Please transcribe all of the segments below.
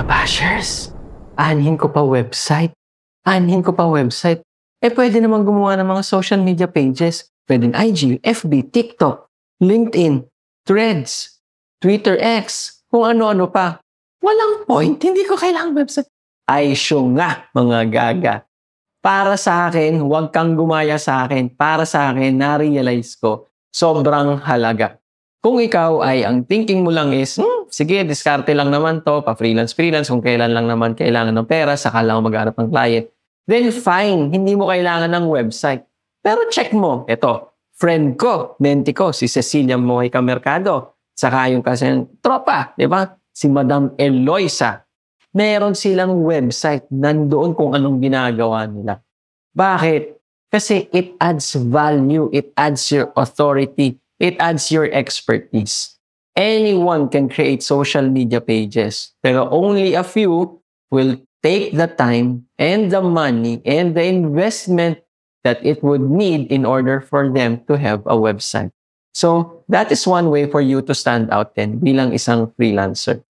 Mga bashers, anhin ko pa website. Anhin ko pa website. Eh, pwede naman gumawa ng mga social media pages. Pwedeng IG, FB, TikTok, LinkedIn, Threads, Twitter X, kung ano-ano pa. Walang point. Hindi ko kailangan website. Ay, syo nga, mga gaga. Para sa akin, huwag kang gumaya sa akin. Para sa akin, na-realize ko, sobrang halaga. Kung ikaw ay ang thinking mo lang is, hmm, sige, diskarte lang naman to, pa-freelance-freelance, kung kailan lang naman kailangan ng pera, saka lang maghanap ng client, then fine, hindi mo kailangan ng website. Pero check mo, ito, friend ko, nenti ko, si Cecilia Mojica Mercado, saka yung kasi tropa, di ba? Si Madam Eloisa. Meron silang website, nandoon kung anong ginagawa nila. Bakit? Kasi it adds value, it adds your authority, it adds your expertise. Anyone can create social media pages, pero only a few will take the time and the money and the investment that it would need in order for them to have a website. So, that is one way for you to stand out then bilang isang freelancer.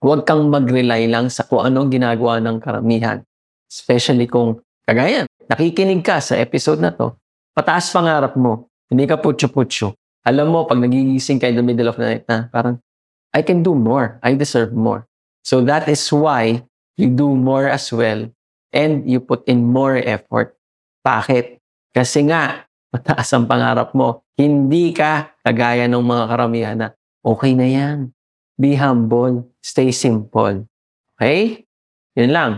Huwag kang mag-rely lang sa kung anong ginagawa ng karamihan. Especially kung, kagaya, nakikinig ka sa episode na to, pataas pangarap mo, hindi ka putyo-putyo. Alam mo, pag nagigising ka in the middle of the night na, parang, I can do more. I deserve more. So that is why you do more as well and you put in more effort. Bakit? Kasi nga, mataas ang pangarap mo. Hindi ka kagaya ng mga karamihan na, okay na yan. Be humble. Stay simple. Okay? Yun lang.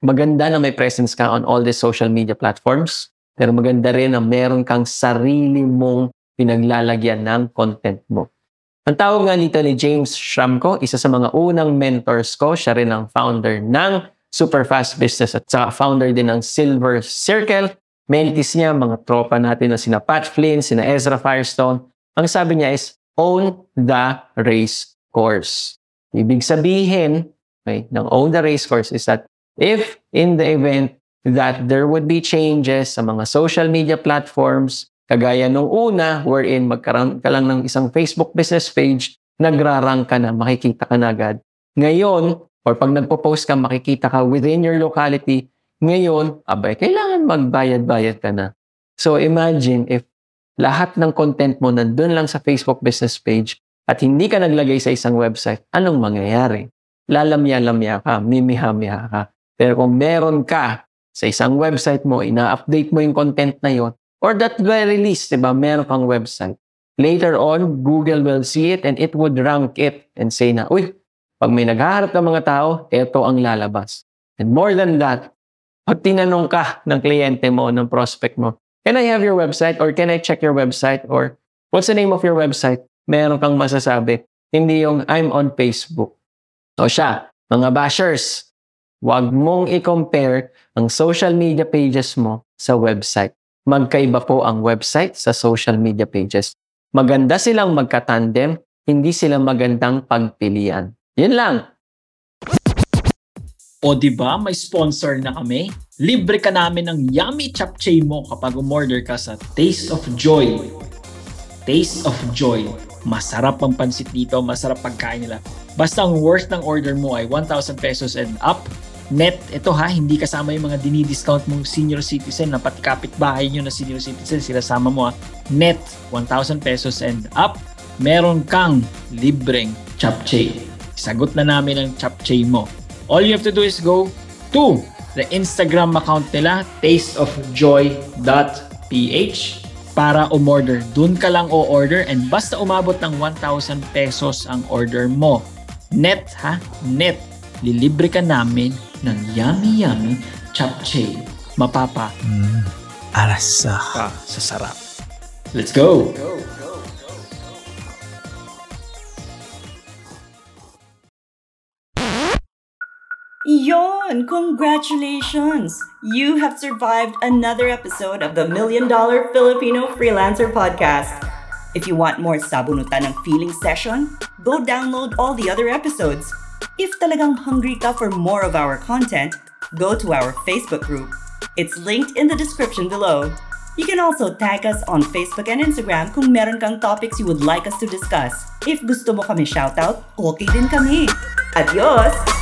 Maganda na may presence ka on all the social media platforms. Pero maganda rin na meron kang sarili mong pinaglalagyan ng content mo. Ang tawag nga nito ni James Schramko, isa sa mga unang mentors ko. Siya rin ang founder ng Superfast Business at saka founder din ng Silver Circle. Mentis niya, mga tropa natin na sina Pat Flynn, sina Ezra Firestone. Ang sabi niya is, own the race course. Ibig sabihin okay, ng own the race course is that if in the event that there would be changes sa mga social media platforms, Kagaya nung una, wherein magkaroon ka lang ng isang Facebook business page, nagrarang ka na, makikita ka na agad. Ngayon, or pag nagpo-post ka, makikita ka within your locality. Ngayon, abay, kailangan magbayad-bayad ka na. So imagine if lahat ng content mo nandun lang sa Facebook business page at hindi ka naglagay sa isang website, anong mangyayari? Lalamya-lamya ka, mimiha-miha ka. Pero kung meron ka sa isang website mo, ina-update mo yung content na yon, Or that very least, di ba, meron kang website. Later on, Google will see it and it would rank it and say na, uy, pag may naghaharap ng mga tao, ito ang lalabas. And more than that, pag tinanong ka ng kliyente mo, ng prospect mo, can I have your website or can I check your website or what's the name of your website? Meron kang masasabi. Hindi yung I'm on Facebook. O siya, mga bashers, huwag mong i-compare ang social media pages mo sa website magkaiba po ang website sa social media pages. Maganda silang magkatandem, hindi sila magandang pagpilian. Yun lang. O di ba may sponsor na kami? Libre ka namin ng yummy chapchay mo kapag umorder ka sa Taste of Joy. Taste of Joy. Masarap ang pansit dito, masarap pagkain nila. Basta ang worth ng order mo ay 1,000 pesos and up. Net, ito ha, hindi kasama yung mga dinidiscount mong senior citizen na pati kapitbahay nyo na senior citizen, sila sama mo ha. Net, 1,000 pesos and up. Meron kang libreng chapchay. Sagot na namin ang chapchay mo. All you have to do is go to the Instagram account nila, tasteofjoy.ph para umorder. Doon ka lang o-order and basta umabot ng 1,000 pesos ang order mo. Net ha? Net. Lilibre ka namin ng yummy yummy chapchay. Mapapa Arasa. ka sa sarap. Let's go! Yon! Congratulations! You have survived another episode of the Million Dollar Filipino Freelancer Podcast. If you want more sabunutan ng feeling session, go download all the other episodes. If talagang hungry ka for more of our content, go to our Facebook group. It's linked in the description below. You can also tag us on Facebook and Instagram kung meron kang topics you would like us to discuss. If gusto mo kami shoutout, okay din kami. Adios!